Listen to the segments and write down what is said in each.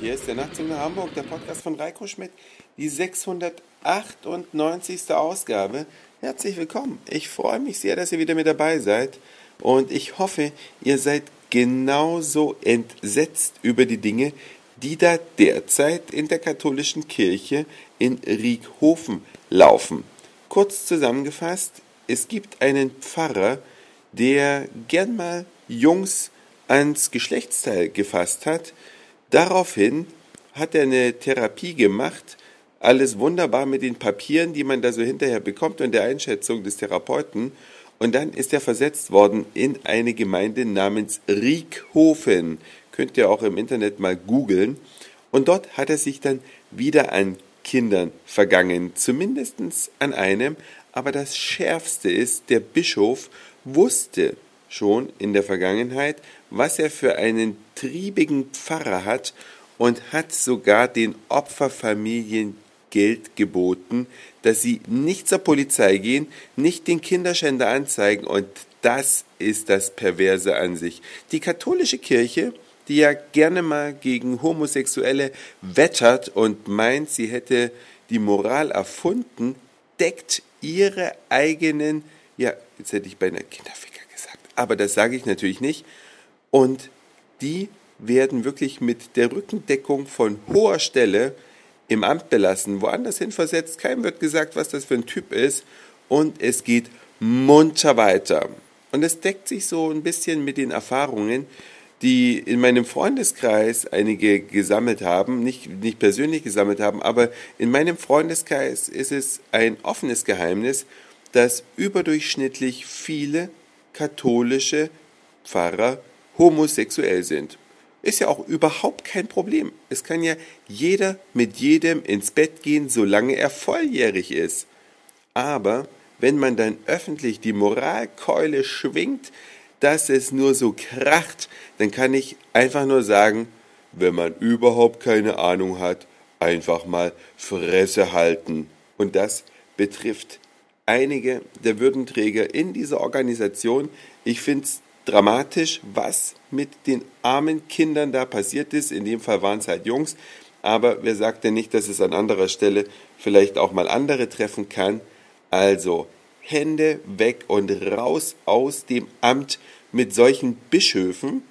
hier ist der Nachtzug nach Hamburg, der Podcast von Reiko Schmidt, die 698. Ausgabe. Herzlich willkommen. Ich freue mich sehr, dass ihr wieder mit dabei seid und ich hoffe, ihr seid genauso entsetzt über die Dinge, die da derzeit in der katholischen Kirche in Rieghofen laufen. Kurz zusammengefasst, es gibt einen Pfarrer, der gern mal Jungs ans Geschlechtsteil gefasst hat. Daraufhin hat er eine Therapie gemacht, alles wunderbar mit den Papieren, die man da so hinterher bekommt und der Einschätzung des Therapeuten. Und dann ist er versetzt worden in eine Gemeinde namens Riekhofen. Könnt ihr auch im Internet mal googeln. Und dort hat er sich dann wieder an Kindern vergangen, zumindest an einem. Aber das Schärfste ist, der Bischof wusste schon in der Vergangenheit, was er für einen triebigen Pfarrer hat und hat sogar den Opferfamilien Geld geboten, dass sie nicht zur Polizei gehen, nicht den Kinderschänder anzeigen und das ist das Perverse an sich. Die katholische Kirche, die ja gerne mal gegen Homosexuelle wettert und meint, sie hätte die Moral erfunden, deckt ihre eigenen, ja, jetzt hätte ich beinahe Kinderficker gesagt, aber das sage ich natürlich nicht, und die werden wirklich mit der Rückendeckung von hoher Stelle im Amt belassen, woanders hin versetzt. Keinem wird gesagt, was das für ein Typ ist. Und es geht munter weiter. Und es deckt sich so ein bisschen mit den Erfahrungen, die in meinem Freundeskreis einige gesammelt haben, nicht, nicht persönlich gesammelt haben, aber in meinem Freundeskreis ist es ein offenes Geheimnis, dass überdurchschnittlich viele katholische Pfarrer homosexuell sind. Ist ja auch überhaupt kein Problem. Es kann ja jeder mit jedem ins Bett gehen, solange er volljährig ist. Aber wenn man dann öffentlich die Moralkeule schwingt, dass es nur so kracht, dann kann ich einfach nur sagen, wenn man überhaupt keine Ahnung hat, einfach mal Fresse halten. Und das betrifft einige der Würdenträger in dieser Organisation. Ich finde es dramatisch, was mit den armen Kindern da passiert ist. In dem Fall waren es halt Jungs, aber wer sagt denn nicht, dass es an anderer Stelle vielleicht auch mal andere treffen kann? Also Hände weg und raus aus dem Amt mit solchen Bischöfen,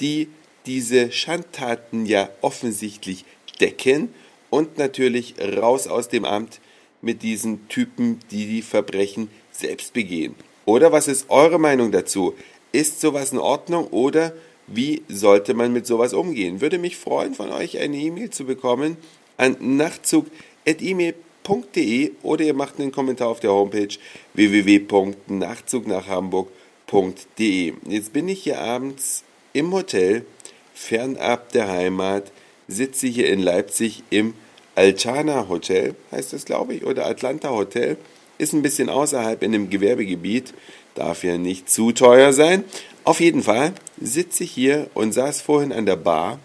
die diese Schandtaten ja offensichtlich decken und natürlich raus aus dem Amt mit diesen Typen, die die Verbrechen selbst begehen. Oder was ist eure Meinung dazu? Ist sowas in Ordnung oder wie sollte man mit sowas umgehen? Würde mich freuen, von euch eine E-Mail zu bekommen an nachtzug.email.de oder ihr macht einen Kommentar auf der Homepage www.nachzugnachhamburg.de. Jetzt bin ich hier abends im Hotel, fernab der Heimat, sitze hier in Leipzig im Altana Hotel, heißt das glaube ich, oder Atlanta Hotel. Ist ein bisschen außerhalb in einem Gewerbegebiet darf ja nicht zu teuer sein. Auf jeden Fall sitze ich hier und saß vorhin an der Bar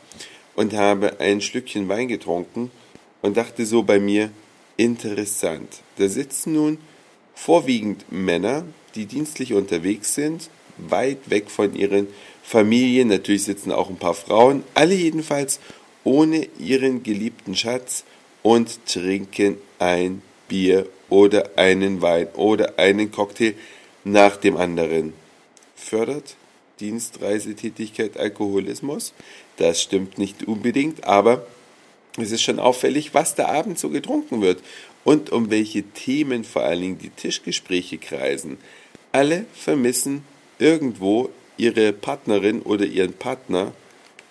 und habe ein Schlückchen Wein getrunken und dachte so bei mir, interessant. Da sitzen nun vorwiegend Männer, die dienstlich unterwegs sind, weit weg von ihren Familien. Natürlich sitzen auch ein paar Frauen, alle jedenfalls ohne ihren geliebten Schatz und trinken ein Bier oder einen Wein oder einen Cocktail nach dem anderen. Fördert Dienstreisetätigkeit Alkoholismus? Das stimmt nicht unbedingt, aber es ist schon auffällig, was da abends so getrunken wird und um welche Themen vor allen Dingen die Tischgespräche kreisen. Alle vermissen irgendwo ihre Partnerin oder ihren Partner,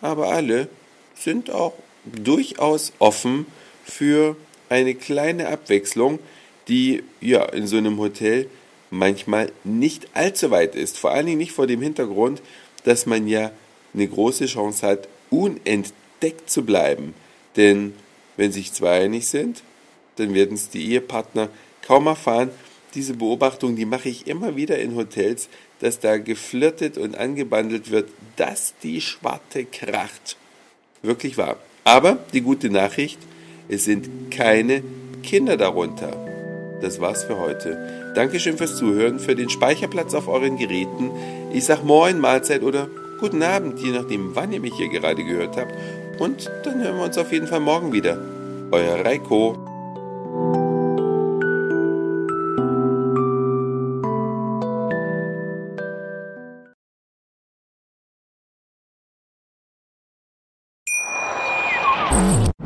aber alle sind auch durchaus offen für eine kleine Abwechslung, die ja in so einem Hotel manchmal nicht allzu weit ist. Vor allen Dingen nicht vor dem Hintergrund, dass man ja eine große Chance hat, unentdeckt zu bleiben. Denn wenn sich zwei einig sind, dann werden es die Ehepartner kaum erfahren. Diese Beobachtung, die mache ich immer wieder in Hotels, dass da geflirtet und angebandelt wird, dass die Schwarte kracht. Wirklich wahr. Aber die gute Nachricht, es sind keine Kinder darunter. Das war's für heute. Dankeschön fürs Zuhören, für den Speicherplatz auf euren Geräten. Ich sag Moin, Mahlzeit oder Guten Abend, je nachdem, wann ihr mich hier gerade gehört habt. Und dann hören wir uns auf jeden Fall morgen wieder. Euer Reiko.